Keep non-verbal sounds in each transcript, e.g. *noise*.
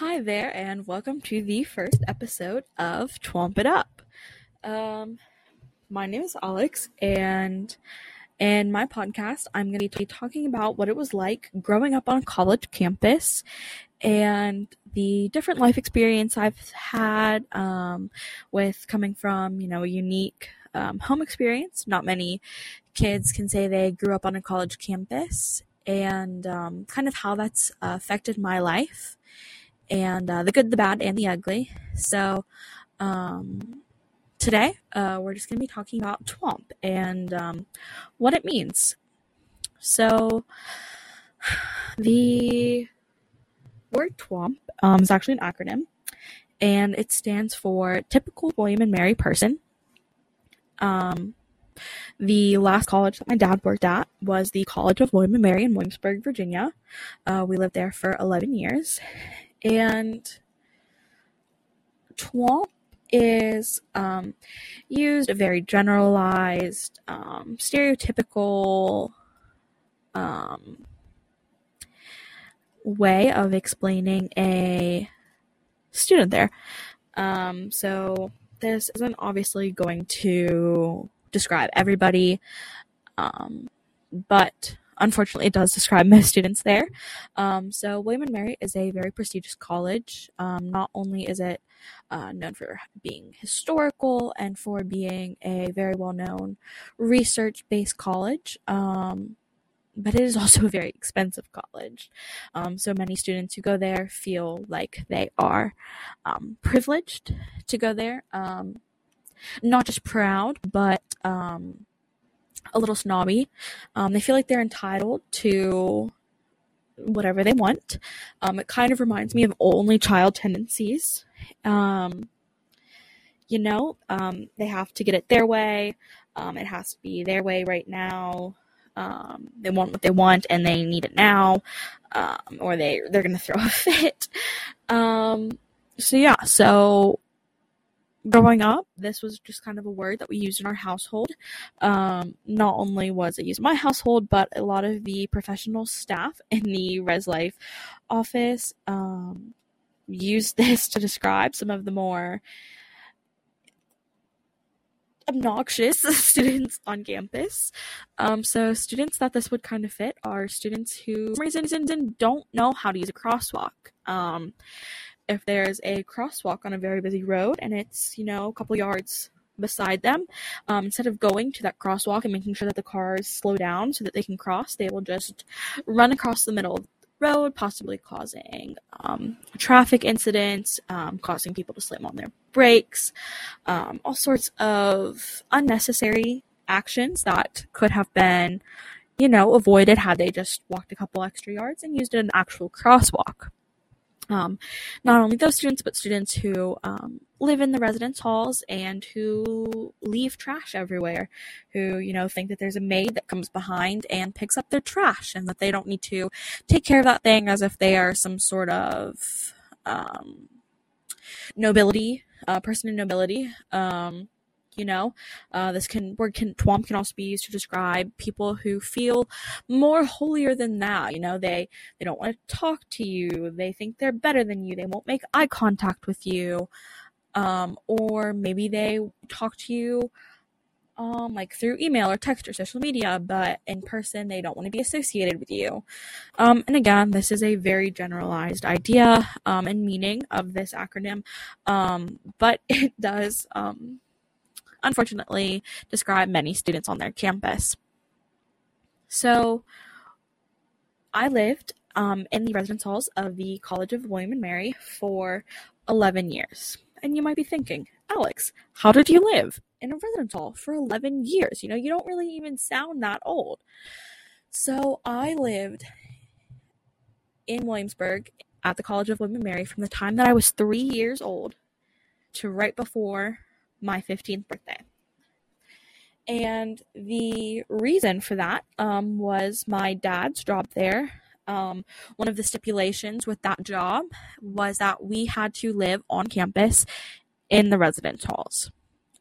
Hi there, and welcome to the first episode of Twamp It Up. Um, my name is Alex, and in my podcast, I'm going to be talking about what it was like growing up on a college campus and the different life experience I've had um, with coming from, you know, a unique um, home experience. Not many kids can say they grew up on a college campus, and um, kind of how that's uh, affected my life and uh, the good, the bad, and the ugly. So, um, today uh, we're just going to be talking about TWAMP and um, what it means. So, the word TWAMP um, is actually an acronym, and it stands for Typical William and Mary Person. Um, the last college that my dad worked at was the College of William and Mary in Williamsburg, Virginia. Uh, we lived there for 11 years. And TWAMP is um, used a very generalized, um, stereotypical um, way of explaining a student there. Um, so this isn't obviously going to describe everybody, um, but unfortunately, it does describe *laughs* most students there. Um, so, William and Mary is a very prestigious college. Um, not only is it uh, known for being historical and for being a very well known research based college, um, but it is also a very expensive college. Um, so many students who go there feel like they are um, privileged to go there. Um, not just proud, but um, a little snobby. Um, they feel like they're entitled to whatever they want. Um, it kind of reminds me of only child tendencies. Um, you know, um, they have to get it their way. Um, it has to be their way right now. Um, they want what they want and they need it now, or they they're gonna *laughs* throw a fit. so yeah, so growing up, this was just kind of a word that we used in our household. Um, not only was it used in my household, but a lot of the professional staff in the Res Life office um, used *laughs* this to describe some of the more obnoxious *laughs* students on campus. Um, so students that this would kind of fit are students who, for some reason, don't know how to use a crosswalk. Um, if there's a crosswalk on a very busy road and it's, you know, a couple yards beside them, um, instead of going to that crosswalk and making sure that the cars slow down so that they can cross, they will just run across the middle of the road, possibly causing um, traffic incidents, um, causing people to slam on their brakes, um, all sorts of unnecessary actions that could have been, you know, avoided had they just walked a couple extra yards and used an actual crosswalk. Um, not only those students, but students who um, live in the residence halls and who leave trash everywhere, who, you know, think that there's a maid that comes behind and picks up their trash and that they don't need to take care of that thing as if they are some sort of um, nobility, uh, person in nobility. Um, you know? Uh, this can word can twamp can also be used to describe people who feel more holier than that you know? They they don't want to talk to you. They think they're better than you. They won't make eye contact with you. Um, or maybe they talk to you um, like through email or text or social media, but in person they don't want to be associated with you. Um, and again, this is a very generalized idea um, and meaning of this acronym, um, but *laughs* it does um, unfortunately describe many students on their campus. So, I lived um, in the residence halls of the College of William and Mary for 11 years. And you might be thinking, Alex, how did you live in a residence hall for 11 years? You know, you don't really even sound that old. So I lived in Williamsburg at the College of William and Mary from the time that I was three years old to right before my 15th birthday. And the reason for that um, was my dad's job there. Um, one of the stipulations with that job was that we had to live on campus in the residence halls.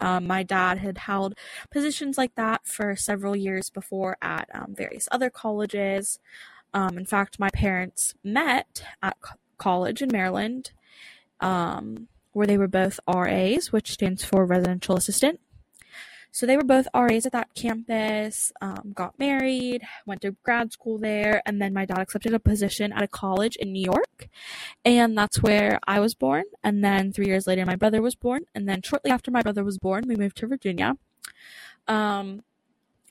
Um, my dad had held positions like that for several years before at um, various other colleges. Um, in fact, my parents met at college in Maryland, um, where they were both RAs, which stands for residential assistant. So they were both RAs at that campus, um, got married, went to grad school there, and then my dad accepted a position at a college in New York. And that's where I was born. And then three years later, my brother was born. And then shortly after my brother was born, we moved to Virginia. Um,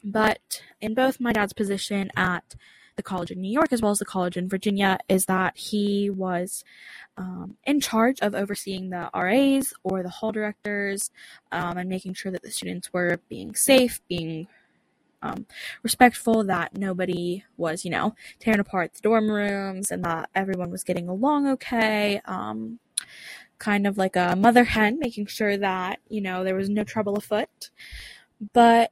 but in both my dad's position at the college in New York as well as the college in Virginia is that he was um, in charge of overseeing the RAs or the hall directors um, and making sure that the students were being safe, being um, respectful, that nobody was, you know, tearing apart the dorm rooms and that everyone was getting along okay. Um, kind of like a mother hen, making sure that, you know, there was no trouble afoot. But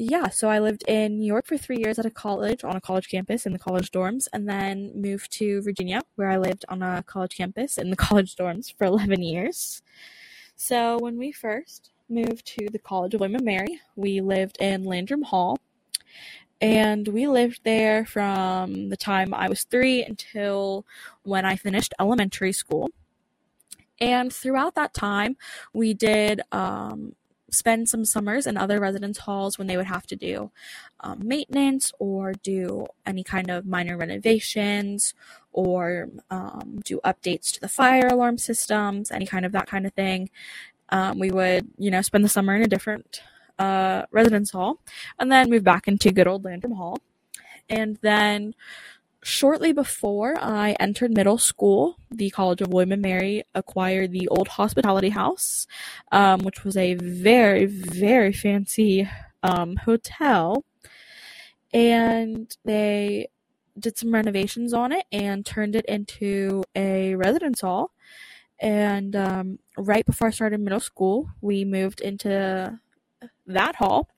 yeah, so I lived in New York for three years at a college, on a college campus in the college dorms, and then moved to Virginia, where I lived on a college campus in the *laughs* college dorms for 11 years. So when we first moved to the College of William and Mary, we lived in Landrum Hall, and we lived there from the time I was three until when I finished elementary school. And throughout that time, we did um, spend some summers in other residence halls when they would have to do um, maintenance or do any kind of minor renovations or um, do updates to the fire alarm systems, any kind of that kind of thing. Um, we would, you know, spend the summer in a different uh, residence hall and then move back into good old Landrum Hall. And then Shortly before I entered middle school, the College of William and Mary acquired the old Hospitality House, um, which was a very, very fancy um, hotel. And they did some renovations on it and turned it into a residence hall. And um, right before I started middle school, we moved into that hall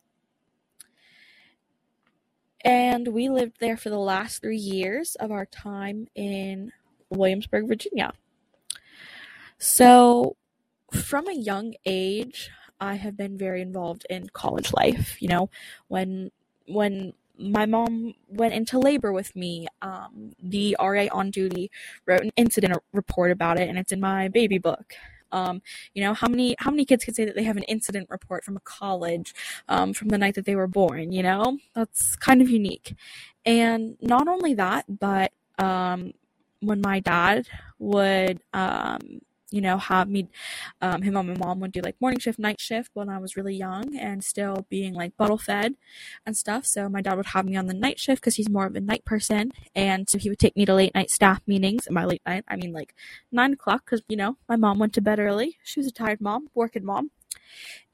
and we lived there for the last three years of our time in Williamsburg, Virginia. So, from a young age, I have been very involved in college life. You know, when when my mom went into labor with me, um, the RA on duty wrote an incident report about it, and it's in my baby book. Um, you know, how many how many kids could say that they have an incident report from a college um, from the night that they were born? You know, that's kind of unique. And not only that, but um, when my dad would um, you know, have me, um, him and my mom would do like morning shift, night shift when I was really young and still being like bottle fed and stuff. So my dad would have me on the night shift because he's more of a night person. And so he would take me to late night staff meetings. And by late night, I mean like nine o'clock because, you know, my mom went to bed early. She was a tired mom, working mom.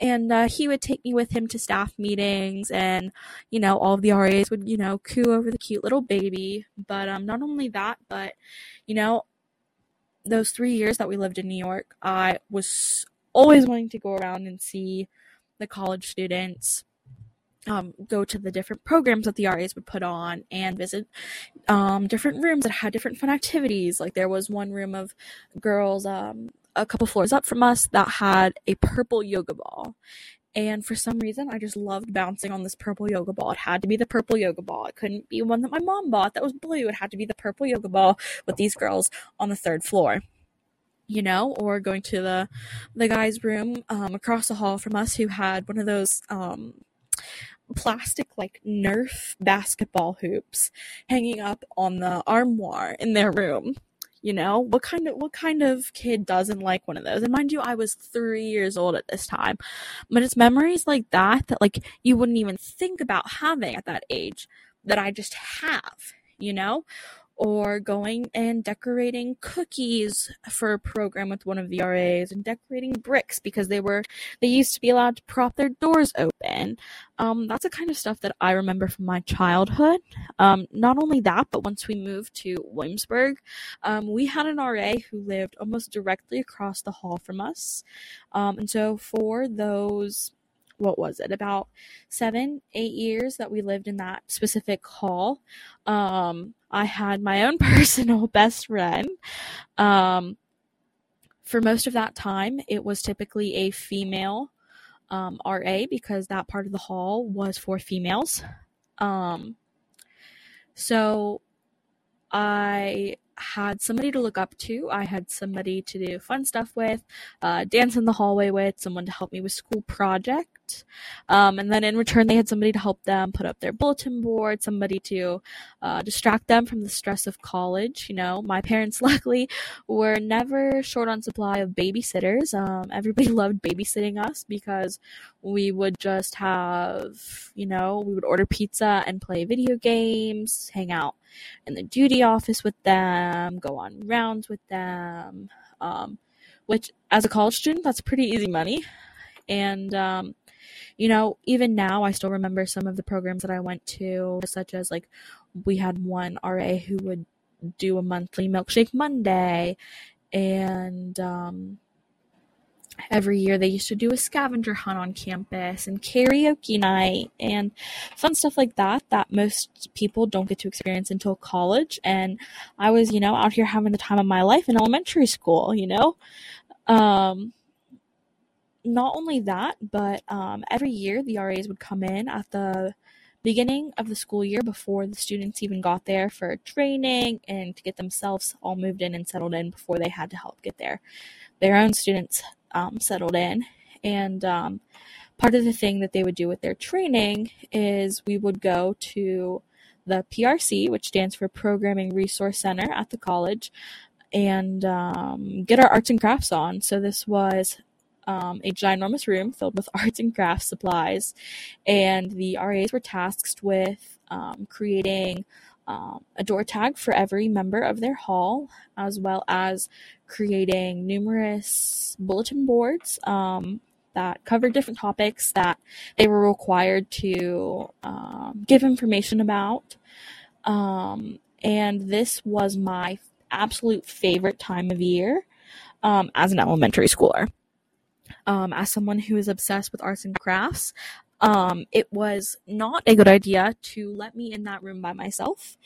And uh, he would take me with him to staff meetings, and you know, all of the RAs would, you know, coo over the cute little baby. But um, not only that, but you know, those three years that we lived in New York, I was always wanting to go around and see the college students. Um, go to the different programs that the RAs would put on and visit um, different rooms that had different fun activities. Like there was one room of girls um, a couple floors up from us that had a purple yoga ball. And for some reason, I just loved bouncing on this purple yoga ball. It had to be the purple yoga ball. It couldn't be one that my mom bought that was blue. It had to be the purple yoga ball with these girls on the third floor. You know, or going to the the guy's room um, across the hall from us who had one of those um, plastic like Nerf basketball hoops hanging up on the armoire in their room you know what kind of what kind of kid doesn't like one of those? And mind you i was three years old at this time but it's memories like that that like you wouldn't even think about having at that age that i just have you know or going and decorating cookies for a program with one of the RAs and decorating bricks because they were they used to be allowed to prop their doors open. Um, that's the kind of stuff that I remember from my childhood. Um, not only that, but once we moved to Williamsburg, um, we had an RA who lived almost directly across the hall from us. Um, and so for those what was it about seven eight years that we lived in that specific hall um i had my own *laughs* personal best friend um for most of that time it was typically a female um, ra because that part of the hall was for females um so i had somebody to look up to. I had somebody to do fun stuff with, uh, dance in the hallway with, someone to help me with school projects. Um, and then in return, they had somebody to help them put up their bulletin board, somebody to uh, distract them from the stress of college. You know, my parents, *laughs* luckily, were never short on supply of babysitters. Um, everybody *laughs* loved babysitting us because we would just have, you know, we would order pizza and play video games, hang out in the duty office with them, go on rounds with them. Um, which, as a college student, that's pretty easy money. And, um, you know, even now, I still remember some of the programs that I went to, such as like we had one RA who would do a monthly milkshake Monday, and um, every year they used to do a scavenger hunt on campus and karaoke night and fun stuff like that that most people don't get to experience until college. And i was you know out here having the time of my life in elementary school you know? Um not only that but um, every year the ras would come in at the beginning of the school year before the students even got there for training and to get themselves all moved in and settled in before they had to help get their their own students um, settled in. And um, part of the thing that they would do with their training is we would go to the PRC, which stands for Programming Resource Center at the college, and um, get our arts and crafts on. So this was um, a ginormous room filled with *laughs* arts and crafts supplies, and the RAs were tasked with um, creating um, a door tag for every member of their hall, as well as creating numerous bulletin boards um, that covered different topics that they were required to um, give information about. Um, and this was my absolute favorite time of year as an elementary schooler. Um, as someone who is obsessed with arts and crafts, um, it was not a good idea to let me in that room by myself.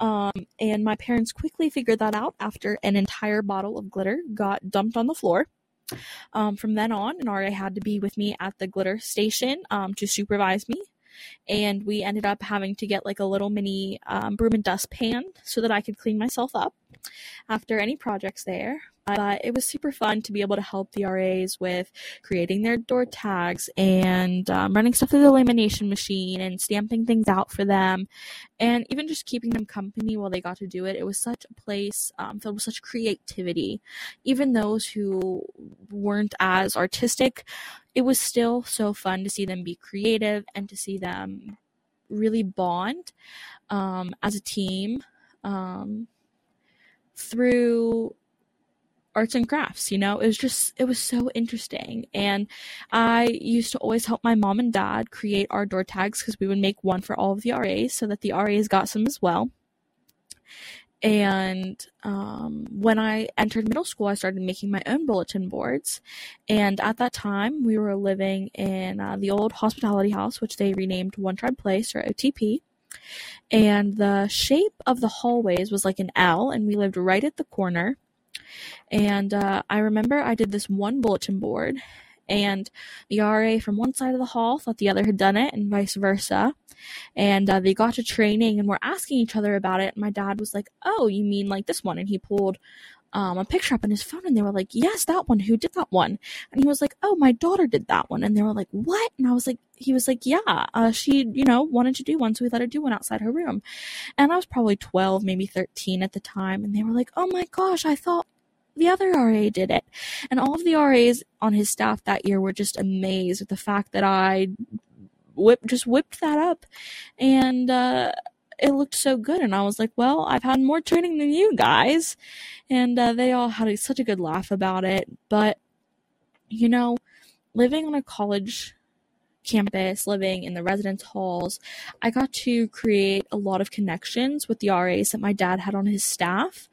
Um, and my parents quickly figured that out after an entire bottle of glitter got dumped on the floor. Um, from then on, RA had to be with me at the glitter station um, to supervise me. And we ended up having to get like a little mini um, broom and dustpan so that I could clean myself up after any projects there. But it was super fun to be able to help the RAs with creating their door tags and um, running stuff through the lamination machine and stamping things out for them, and even just keeping them company while they got to do it. It was such a place um, filled with such creativity. Even those who weren't as artistic, it was still so fun to see them be creative and to see them really bond um, as a team um, through arts and crafts you know? It was just it was so interesting. And i used to always help my mom and dad create our door tags because we would make one for all of the ras so that the ras got some as well and um, when I entered middle school, I started making my own bulletin boards. And at that time, we were living in uh, the old hospitality house, which they renamed One Tribe Place or OTP. And the shape of the hallways was like an L, and we lived right at the corner. And uh, I remember I did this one bulletin board, and the RA from one side of the hall thought the other had done it, and vice versa. And uh, they got to training and were asking each other about it. And my dad was like, "Oh, you mean like this one?" And he pulled um, a picture up on his phone, and they were like, "Yes, that one. Who did that one?" And he was like, "Oh, my daughter did that one." And they were like, "What?" And I was like, "He was like, yeah, uh, she, you know, wanted to do one, so we let her do one outside her room." And I was probably twelve, maybe thirteen at the time, and they were like, "Oh my gosh, I thought the other RA did it. And all of the RAs on his staff that year were just amazed at the fact that I whip just whipped that up. And uh, it looked so good. And i was like well i've had more training than you guys. And uh, they all had a, such a good laugh about it. But you know living on a college campus, living in the residence halls, I got to create a lot of connections with the RAs that my dad had on his staff,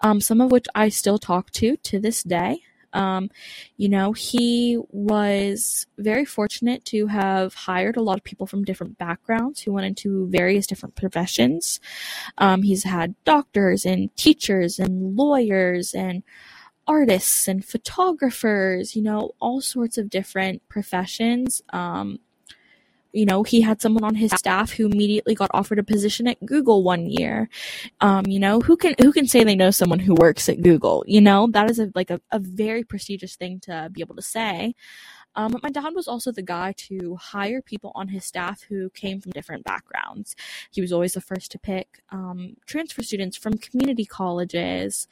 um, some of which I still talk to to this day. Um, you know, he was very fortunate to have hired a lot of people from different backgrounds who went into various different professions. Um, he's had doctors and teachers and lawyers and artists and photographers, you know, all sorts of different professions um, you know, he had someone on his staff who immediately got offered a position at Google one year. Um, you know, who can who can say they know someone who works at Google? You know, that is a, like a, a very prestigious thing to be able to say. Um, but my dad was also the guy to hire people on his staff who came from different backgrounds. He was always the first to pick um, transfer students from community colleges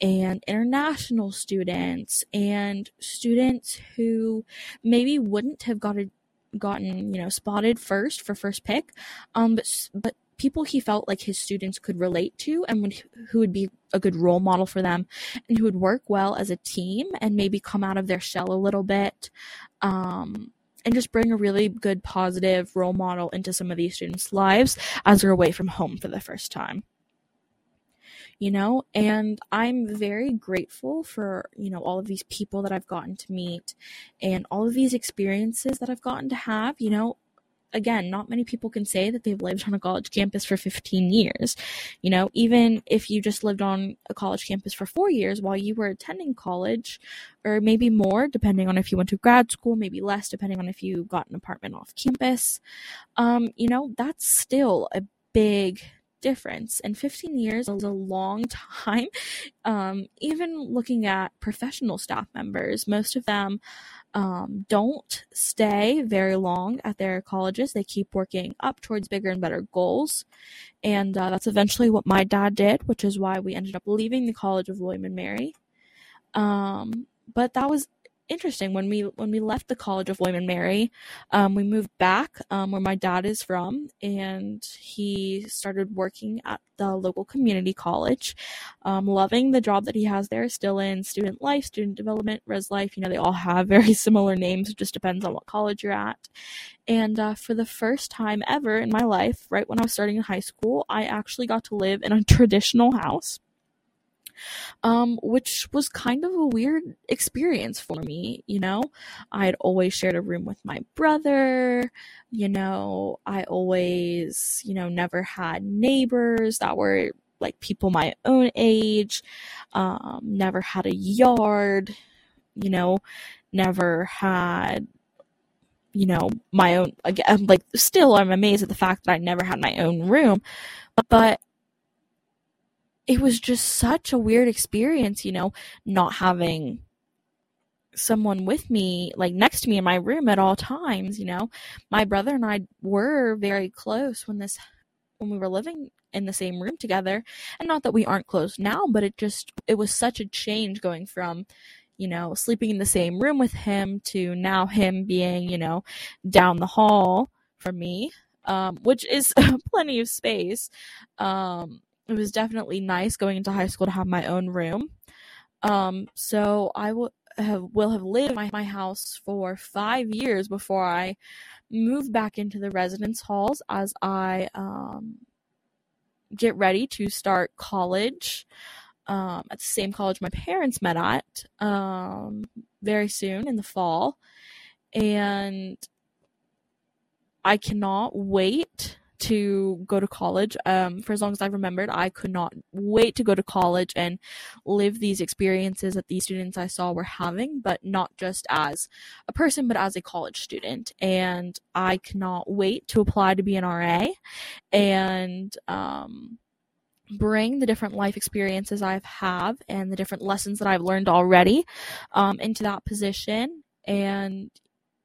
and international students and students who maybe wouldn't have gotten gotten you know spotted first for first pick. Um but but people he felt like his students could relate to and would, who would be a good role model for them and who would work well as a team and maybe come out of their shell a little bit um, and just bring a really good positive role model into some of these students' lives as they're away from home for the first time you know? And i'm very grateful for you know all of these people that i've gotten to meet and all of these experiences that i've gotten to have you know? Again, not many people can say that they've lived on a college campus for 15 years. You know, even if you just lived on a college campus for four years while you were attending college, or maybe more, depending on if you went to grad school, maybe less, depending on if you got an apartment off campus, um, you know, that's still a big difference. And 15 years is a long *laughs* time. Um, even looking at professional staff members, most of them um, don't stay very long at their colleges. They keep working up towards bigger and better goals. And uh, that's eventually what my dad did, which is why we ended up leaving the College of William and Mary. Um, but that was interesting when we when we left the College of William and Mary, um, we moved back um, where my dad is from, and he started working at the local community college, um, loving the job that he has there. Still in student life, student development, res life. You know, they all have *laughs* very similar names. It just depends on what college you're at. And uh, for the first time ever in my life, right when I was starting in high school, I actually got to live in a *laughs* traditional house um, which was kind of a weird experience for me. You know, I had always shared a room with my brother. You know, I always, you know, never had neighbors that were like people my own age. Um, never had a yard. You know, never had you know my own again like still i'm amazed at the fact that i never had my own room but it was just such a weird experience, you know, not having someone with me, like next to me in my room at all times, you know. My brother and I were very close when this when we were living in the same room together. And not that we aren't close now, but it just it was such a change going from you know, sleeping in the same room with him to now him being, you know, down the hall from me, um, which is *laughs* plenty of space. Um, it was definitely nice going into high school to have my own room. Um, so I will have will have lived in my, my house for five years before I move back into the residence halls as I um, get ready to start college um, at the same college my parents met at um, very soon in the fall. And I cannot wait to go to college. Um, for as long as I remembered, I could not wait to go to college and live these experiences that these students I saw were having, but not just as a person, but as a college student. And I cannot wait to apply to be an RA and, um, bring the different life experiences I've have and the different lessons that I've learned already um, into that position. And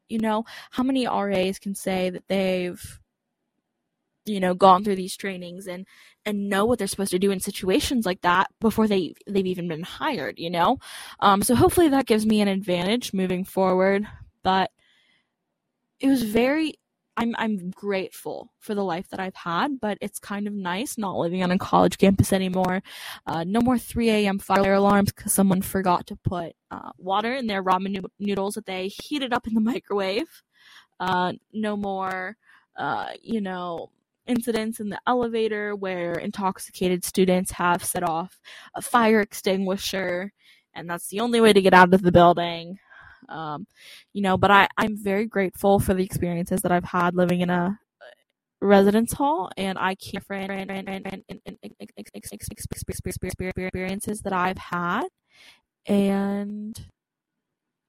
you know, how many RAs can say that they've you know gone through these trainings and and know what they're supposed to do in situations like that before they they've even been hired you know um so hopefully that gives me an advantage moving forward but it was very I'm I'm grateful for the life that I've had, but it's kind of nice not living on a college campus anymore. Uh, no more 3 a.m. fire alarms because someone forgot to put uh, water in their ramen noodles that they heated up in the *laughs* microwave. Uh, no more, uh, you know, incidents in the elevator where intoxicated students have set off a fire extinguisher and that's the only way to get out of the building. Um, you know but I, i'm very grateful for the experiences that i've had living in a residence hall and i can't experiences that i've had and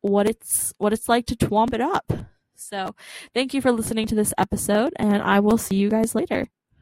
what it's what it's like to twamp it up So, thank you for listening to this episode, and I will see you guys later.